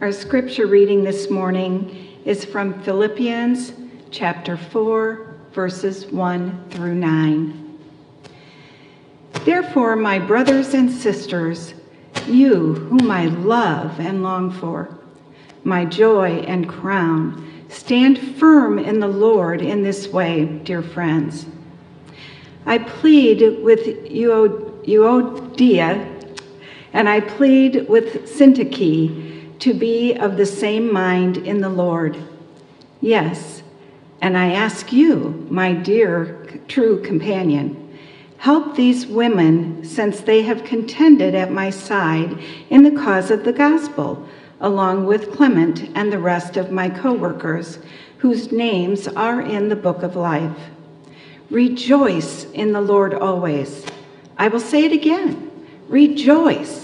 Our scripture reading this morning is from Philippians chapter 4, verses 1 through 9. Therefore, my brothers and sisters, you whom I love and long for, my joy and crown, stand firm in the Lord in this way, dear friends. I plead with Euodia and I plead with Syntyche to be of the same mind in the Lord. Yes, and I ask you, my dear true companion, help these women since they have contended at my side in the cause of the gospel, along with Clement and the rest of my co workers, whose names are in the book of life. Rejoice in the Lord always. I will say it again rejoice.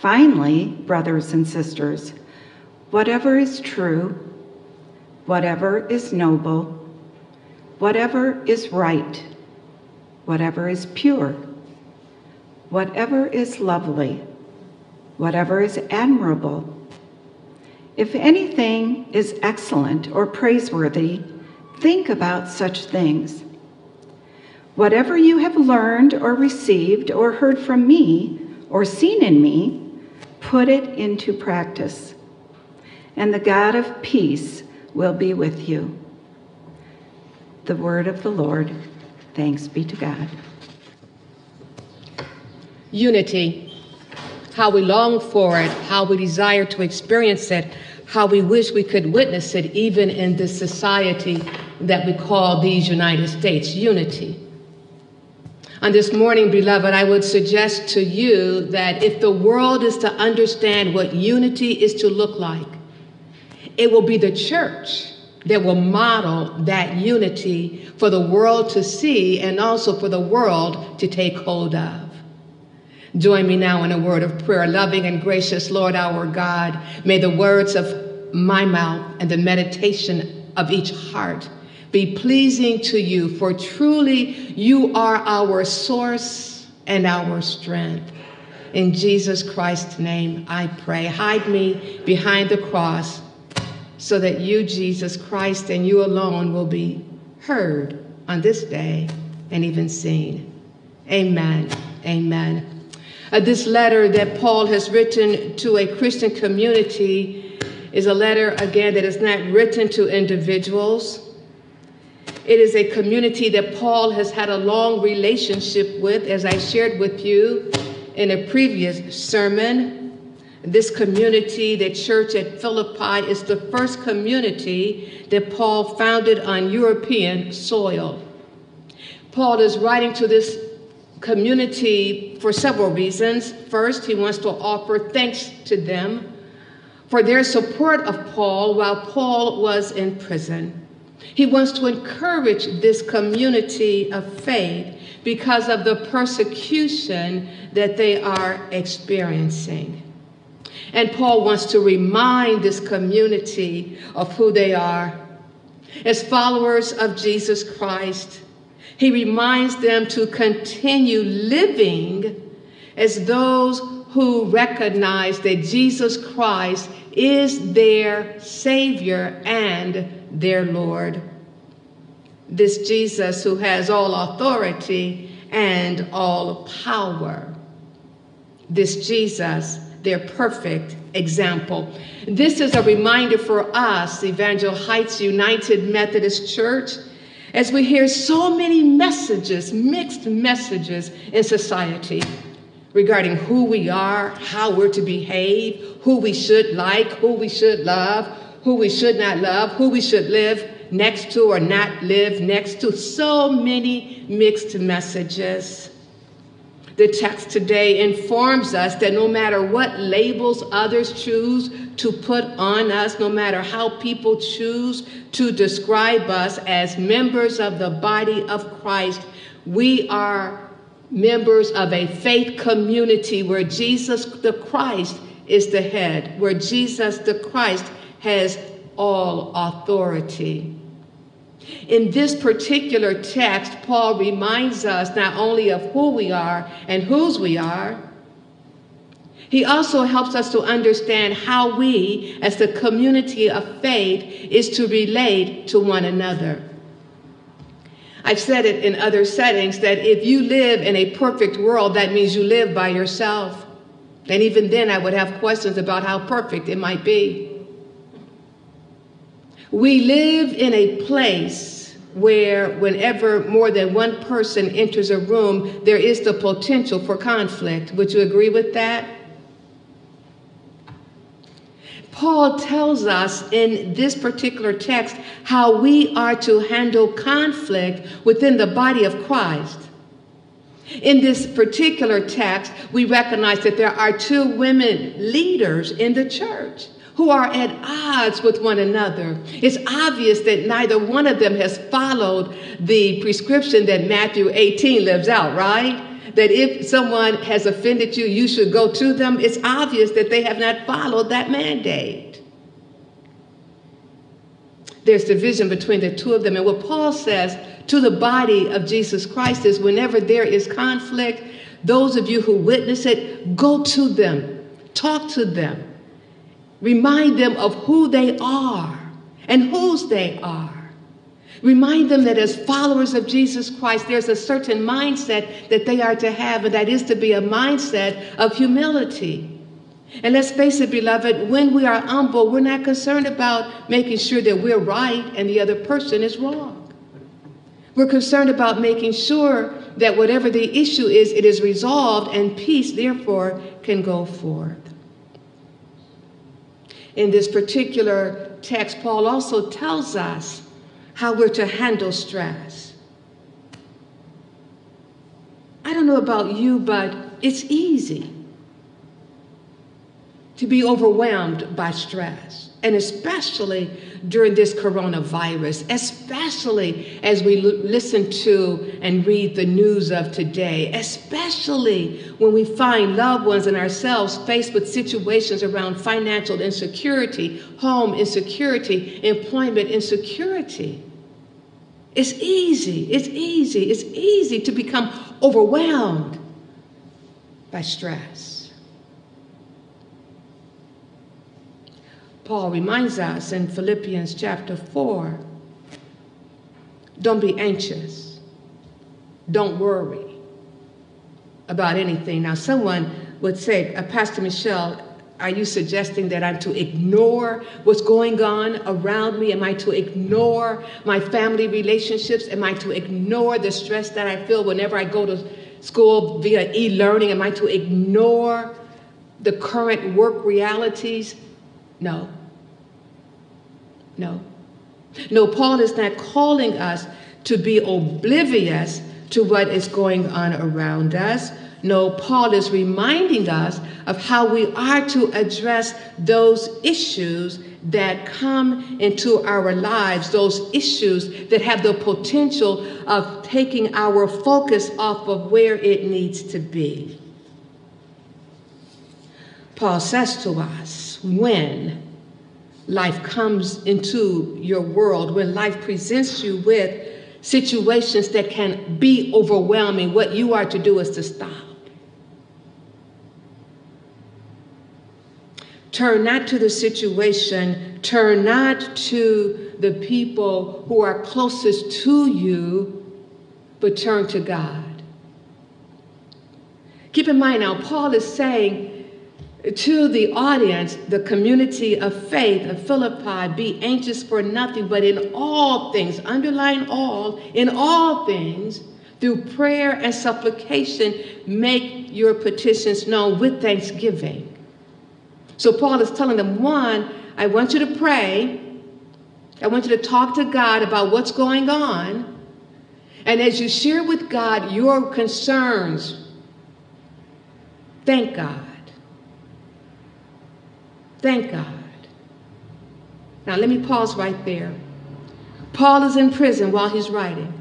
Finally, brothers and sisters, whatever is true, whatever is noble, whatever is right, whatever is pure, whatever is lovely, whatever is admirable, if anything is excellent or praiseworthy, think about such things. Whatever you have learned or received or heard from me or seen in me, put it into practice, and the God of peace will be with you. The word of the Lord. Thanks be to God. Unity. How we long for it, how we desire to experience it, how we wish we could witness it even in this society that we call these United States. Unity. On this morning, beloved, I would suggest to you that if the world is to understand what unity is to look like, it will be the church that will model that unity for the world to see and also for the world to take hold of. Join me now in a word of prayer. Loving and gracious Lord our God, may the words of my mouth and the meditation of each heart be pleasing to you, for truly you are our source and our strength. In Jesus Christ's name, I pray. Hide me behind the cross so that you, Jesus Christ, and you alone will be heard on this day and even seen. Amen. Amen. Uh, this letter that Paul has written to a Christian community is a letter, again, that is not written to individuals it is a community that Paul has had a long relationship with, as I shared with you in a previous sermon. This community, the church at Philippi, is the first community that Paul founded on European soil. Paul is writing to this community for several reasons. First, he wants to offer thanks to them for their support of Paul while Paul was in prison. He wants to encourage this community of faith because of the persecution that they are experiencing. And Paul wants to remind this community of who they are. As followers of Jesus Christ, he reminds them to continue living as those who recognize that Jesus Christ is their Savior and their Lord. This Jesus who has all authority and all power. This Jesus, their perfect example. This is a reminder for us, Evangel Heights United Methodist Church, as we hear so many messages, mixed messages in society regarding who we are, how we're to behave, who we should like, who we should love, who we should not love, who we should live next to or not live next to. So many mixed messages. the text today informs us that no matter what labels others choose to put on us, no matter how people choose to describe us as members of the body of Christ, we are members of a faith community where Jesus the Christ is the head, where Jesus the Christ has all authority. In this particular text, Paul reminds us not only of who we are and whose we are, he also helps us to understand how we, as the community of faith, is to relate to one another. I've said it in other settings that if you live in a perfect world, that means you live by yourself. And even then, I would have questions about how perfect it might be. We live in a place where, whenever more than one person enters a room, there is the potential for conflict. Would you agree with that? Paul tells us in this particular text how we are to handle conflict within the body of Christ. In this particular text, we recognize that there are two women leaders in the church who are at odds with one another. It's obvious that neither one of them has followed the prescription that Matthew 18 lives out, right? That if someone has offended you, you should go to them. It's obvious that they have not followed that mandate. There's division between the two of them. And what Paul says to the body of Jesus Christ is whenever there is conflict, those of you who witness it, go to them, talk to them, Remind them of who they are and whose they are. Remind them that as followers of Jesus Christ, there's a certain mindset that they are to have, and that is to be a mindset of humility. And let's face it, beloved, when we are humble, we're not concerned about making sure that we're right and the other person is wrong. We're concerned about making sure that whatever the issue is, it is resolved and peace, therefore, can go forth. In this particular text, Paul also tells us how we're to handle stress. I don't know about you, but it's easy to be overwhelmed by stress and especially during this coronavirus, especially as we l- listen to and read the news of today, especially when we find loved ones and ourselves faced with situations around financial insecurity, home insecurity, employment insecurity. It's easy, it's easy, it's easy to become overwhelmed by stress. Paul reminds us in Philippians chapter 4 don't be anxious, don't worry about anything. Now, someone would say, uh, Pastor Michelle, are you suggesting that I'm to ignore what's going on around me? Am I to ignore my family relationships? Am I to ignore the stress that I feel whenever I go to school via e learning? Am I to ignore the current work realities? No. No. No, Paul is not calling us to be oblivious to what is going on around us. No, Paul is reminding us of how we are to address those issues that come into our lives, those issues that have the potential of taking our focus off of where it needs to be. Paul says to us, when life comes into your world, when life presents you with situations that can be overwhelming, what you are to do is to stop. Turn not to the situation, turn not to the people who are closest to you, but turn to God. Keep in mind now, Paul is saying to the audience, the community of faith of Philippi, be anxious for nothing, but in all things, underline all, in all things, through prayer and supplication, make your petitions known with thanksgiving. So Paul is telling them, one, I want you to pray. I want you to talk to God about what's going on. And as you share with God your concerns, Thank God. Thank God. Now, let me pause right there. Paul is in prison while he's writing.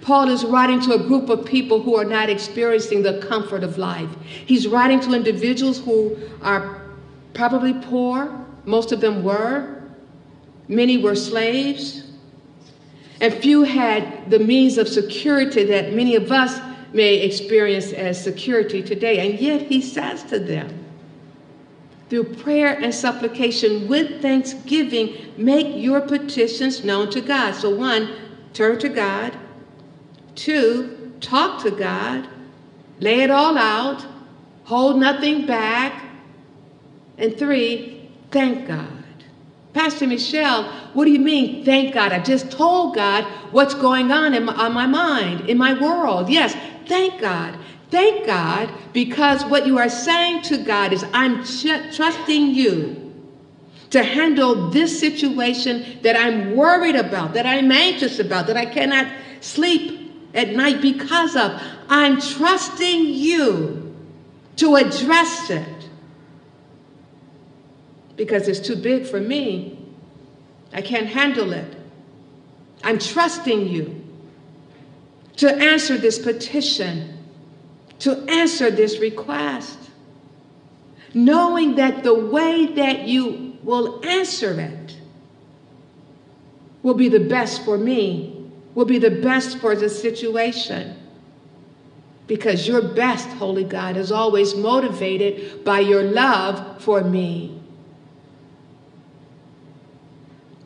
Paul is writing to a group of people who are not experiencing the comfort of life. He's writing to individuals who are probably poor, most of them were, many were slaves, and few had the means of security that many of us may experience as security today. And yet he says to them, through prayer and supplication with thanksgiving, make your petitions known to God. So, one, turn to God. Two, talk to God. Lay it all out. Hold nothing back. And three, thank God. Pastor Michelle, what do you mean, thank God? I just told God what's going on in my, on my mind, in my world. Yes, thank God. Thank God because what you are saying to God is, I'm trusting you to handle this situation that I'm worried about, that I'm anxious about, that I cannot sleep at night because of. I'm trusting you to address it because it's too big for me. I can't handle it. I'm trusting you to answer this petition, to answer this request, knowing that the way that you will answer it will be the best for me, will be the best for the situation. Because your best, Holy God, is always motivated by your love for me.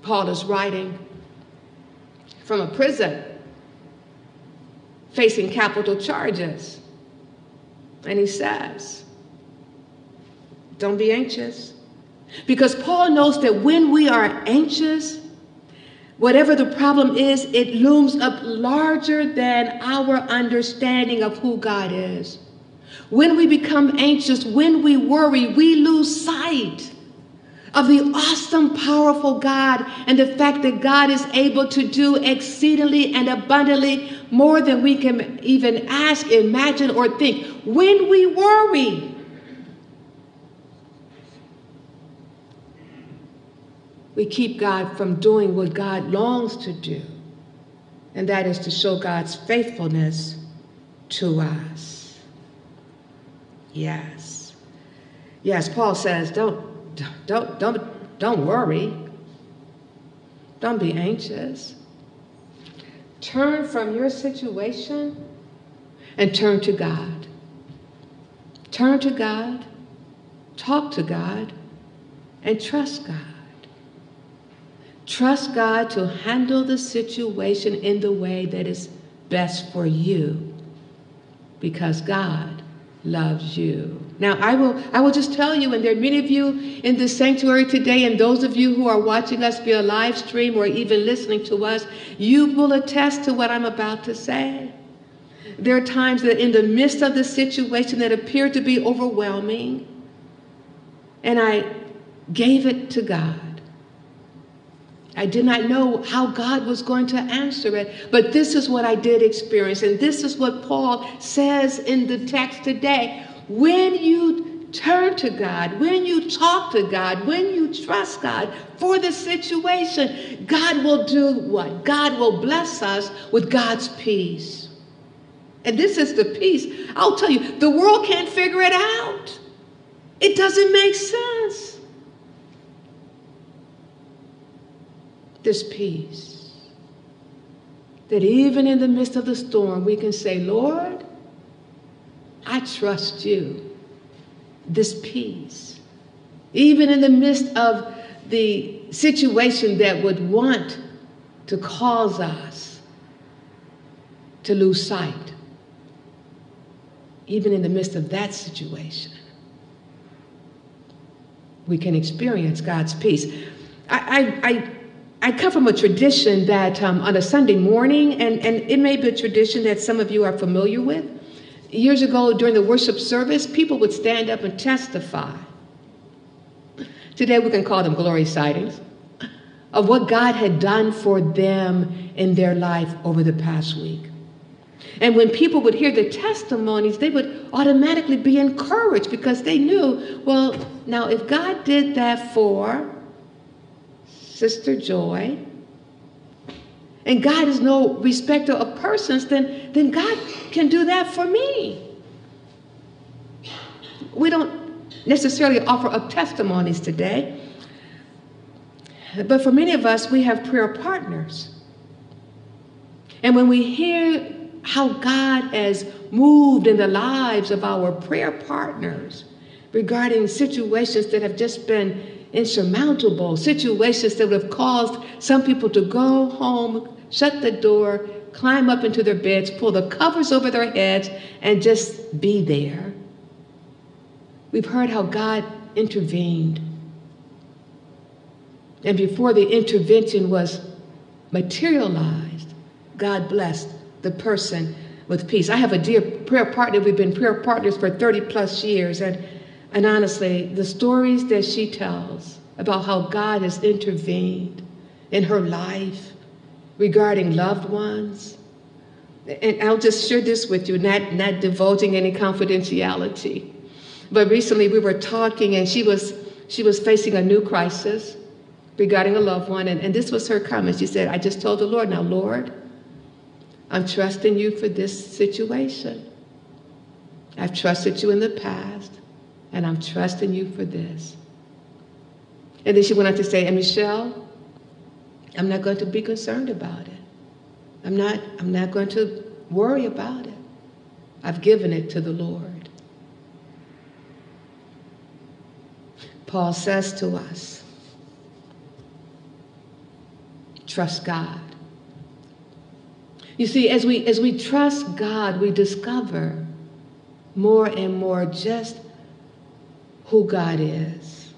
Paul is writing from a prison facing capital charges. And he says, Don't be anxious. Because Paul knows that when we are anxious, whatever the problem is, it looms up larger than our understanding of who God is. When we become anxious, when we worry, we lose sight of the awesome, powerful God and the fact that God is able to do exceedingly and abundantly more than we can even ask, imagine, or think. When we worry, we keep God from doing what God longs to do, and that is to show God's faithfulness to us. Yes. Yes, Paul says, don't don't, don't, don't worry. Don't be anxious. Turn from your situation and turn to God. Turn to God, talk to God, and trust God. Trust God to handle the situation in the way that is best for you because God loves you. Now, I will, I will just tell you, and there are many of you in this sanctuary today, and those of you who are watching us via live stream or even listening to us, you will attest to what I'm about to say. There are times that in the midst of the situation that appeared to be overwhelming, and I gave it to God. I did not know how God was going to answer it, but this is what I did experience. And this is what Paul says in the text today. When you turn to God, when you talk to God, when you trust God for the situation, God will do what? God will bless us with God's peace. And this is the peace. I'll tell you, the world can't figure it out. It doesn't make sense. This peace. That even in the midst of the storm, we can say, Lord, I trust you. This peace. Even in the midst of the situation that would want to cause us to lose sight. Even in the midst of that situation, we can experience God's peace. I, I, I come from a tradition that um, on a Sunday morning, and, and it may be a tradition that some of you are familiar with. Years ago, during the worship service, people would stand up and testify. Today, we can call them glory sightings of what God had done for them in their life over the past week. And when people would hear the testimonies, they would automatically be encouraged because they knew, well, now if God did that for Sister Joy, and God is no respecter of persons, then, then God can do that for me. We don't necessarily offer up testimonies today, but for many of us, we have prayer partners. And when we hear how God has moved in the lives of our prayer partners regarding situations that have just been insurmountable, situations that would have caused some people to go home, shut the door, climb up into their beds, pull the covers over their heads, and just be there. We've heard how God intervened. And before the intervention was materialized, God blessed the person with peace. I have a dear prayer partner. We've been prayer partners for 30 plus years. And, and honestly, the stories that she tells about how God has intervened in her life regarding loved ones, and I'll just share this with you, not, not divulging any confidentiality. But recently we were talking and she was she was facing a new crisis regarding a loved one, and, and this was her comment. She said, I just told the Lord, now Lord, I'm trusting you for this situation. I've trusted you in the past, and I'm trusting you for this. And then she went on to say, and Michelle, I'm not going to be concerned about it. I'm not, I'm not going to worry about it. I've given it to the Lord. Paul says to us, trust God. You see, as we, as we trust God, we discover more and more just who God is.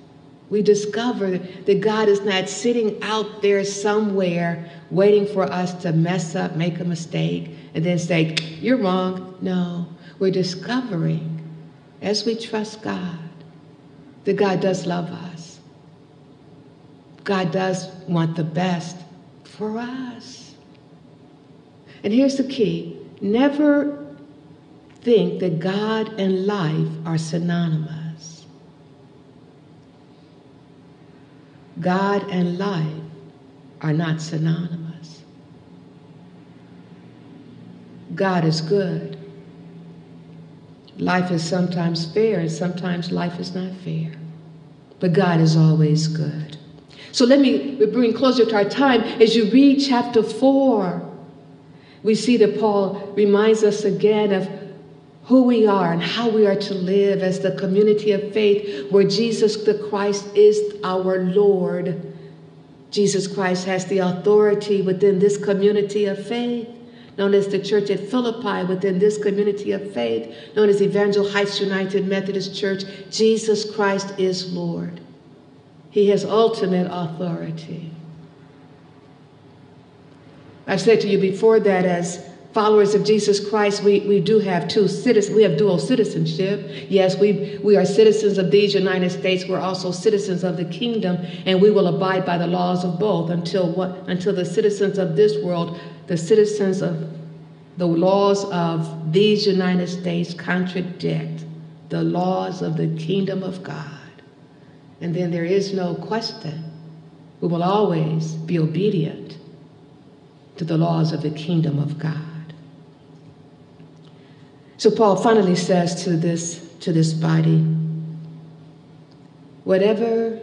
We discover that God is not sitting out there somewhere waiting for us to mess up, make a mistake, and then say, You're wrong. No, we're discovering as we trust God that God does love us. God does want the best for us. And here's the key never think that God and life are synonymous. God and life are not synonymous. God is good. Life is sometimes fair and sometimes life is not fair. But God is always good. So let me bring closer to our time as you read chapter 4 we see that Paul reminds us again of who we are and how we are to live as the community of faith where Jesus the Christ is our Lord. Jesus Christ has the authority within this community of faith, known as the church at Philippi, within this community of faith, known as Evangel Heights United Methodist Church. Jesus Christ is Lord. He has ultimate authority. I've said to you before that as followers of Jesus Christ, we, we do have two citizens, we have dual citizenship. Yes, we, we are citizens of these United States. We're also citizens of the kingdom, and we will abide by the laws of both until what until the citizens of this world, the citizens of the laws of these United States contradict the laws of the kingdom of God. And then there is no question. We will always be obedient to the laws of the kingdom of God. So Paul finally says to this, to this body, whatever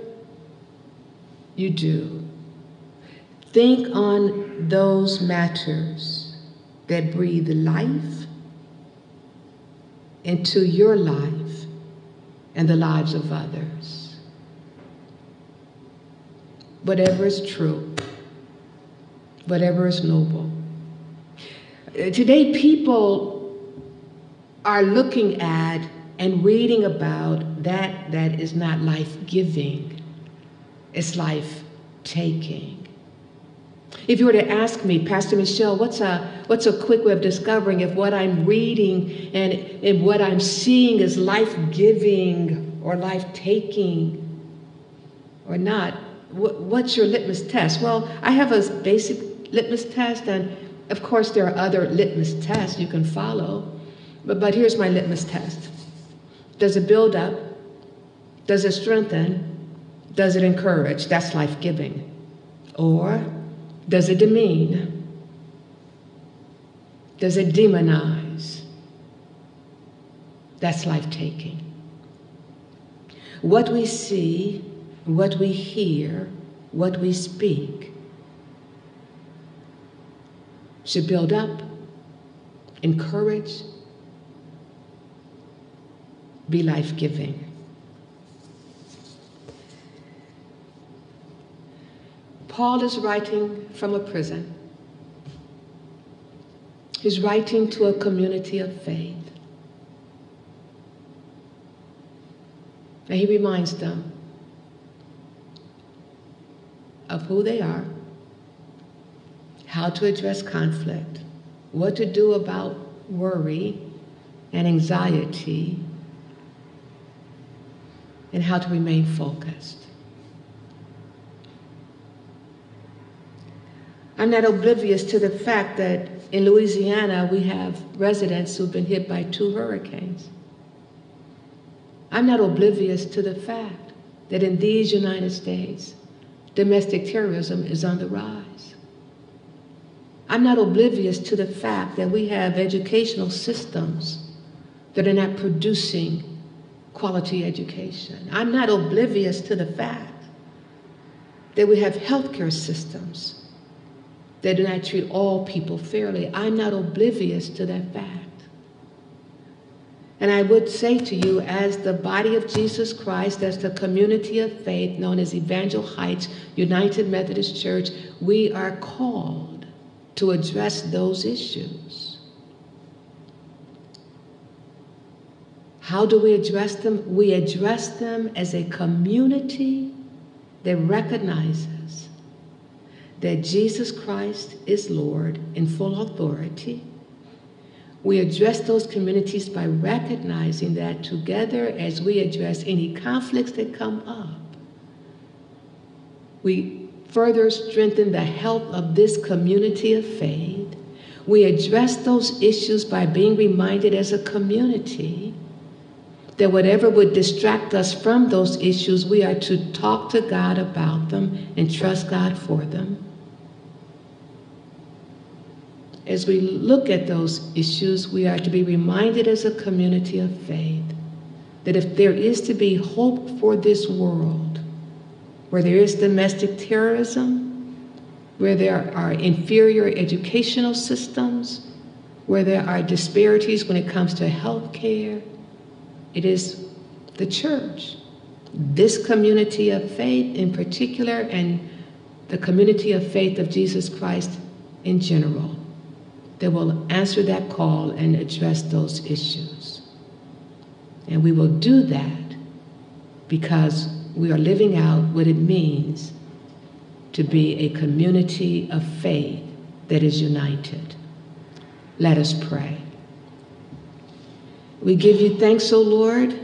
you do, think on those matters that breathe life into your life and the lives of others. Whatever is true, whatever is noble. Uh, today, people are looking at and reading about that that is not life giving, it's life taking. If you were to ask me, Pastor Michelle, what's a, what's a quick way of discovering if what I'm reading and, and what I'm seeing is life giving or life taking or not? What's your litmus test? Well, I have a basic litmus test, and of course, there are other litmus tests you can follow, but, but here's my litmus test Does it build up? Does it strengthen? Does it encourage? That's life giving. Or does it demean? Does it demonize? That's life taking. What we see, what we hear, what we speak should build up, encourage, be life giving. Paul is writing from a prison. He's writing to a community of faith. And he reminds them of who they are, how to address conflict, what to do about worry and anxiety, and how to remain focused. I'm not oblivious to the fact that in Louisiana we have residents who've been hit by two hurricanes. I'm not oblivious to the fact that in these United States, domestic terrorism is on the rise. I'm not oblivious to the fact that we have educational systems that are not producing quality education. I'm not oblivious to the fact that we have healthcare systems that do not treat all people fairly. I'm not oblivious to that fact. And I would say to you, as the body of Jesus Christ, as the community of faith known as Evangel Heights United Methodist Church, we are called to address those issues. How do we address them? We address them as a community that recognizes that Jesus Christ is Lord in full authority we address those communities by recognizing that together, as we address any conflicts that come up, we further strengthen the health of this community of faith. We address those issues by being reminded as a community that whatever would distract us from those issues, we are to talk to God about them and trust God for them. As we look at those issues, we are to be reminded as a community of faith that if there is to be hope for this world, where there is domestic terrorism, where there are inferior educational systems, where there are disparities when it comes to health care, it is the church, this community of faith in particular, and the community of faith of Jesus Christ in general that will answer that call and address those issues. And we will do that because we are living out what it means to be a community of faith that is united. Let us pray. We give you thanks, O Lord,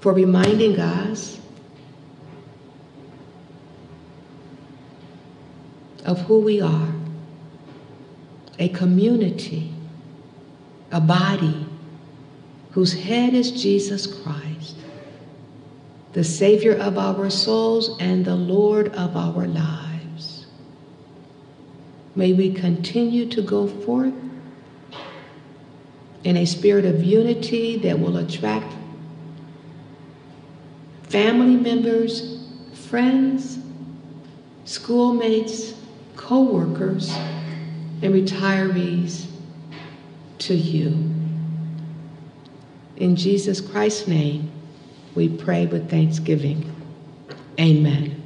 for reminding us of who we are a community, a body whose head is Jesus Christ, the Savior of our souls and the Lord of our lives. May we continue to go forth in a spirit of unity that will attract family members, friends, schoolmates, co workers and retirees to you. In Jesus Christ's name, we pray with thanksgiving. Amen.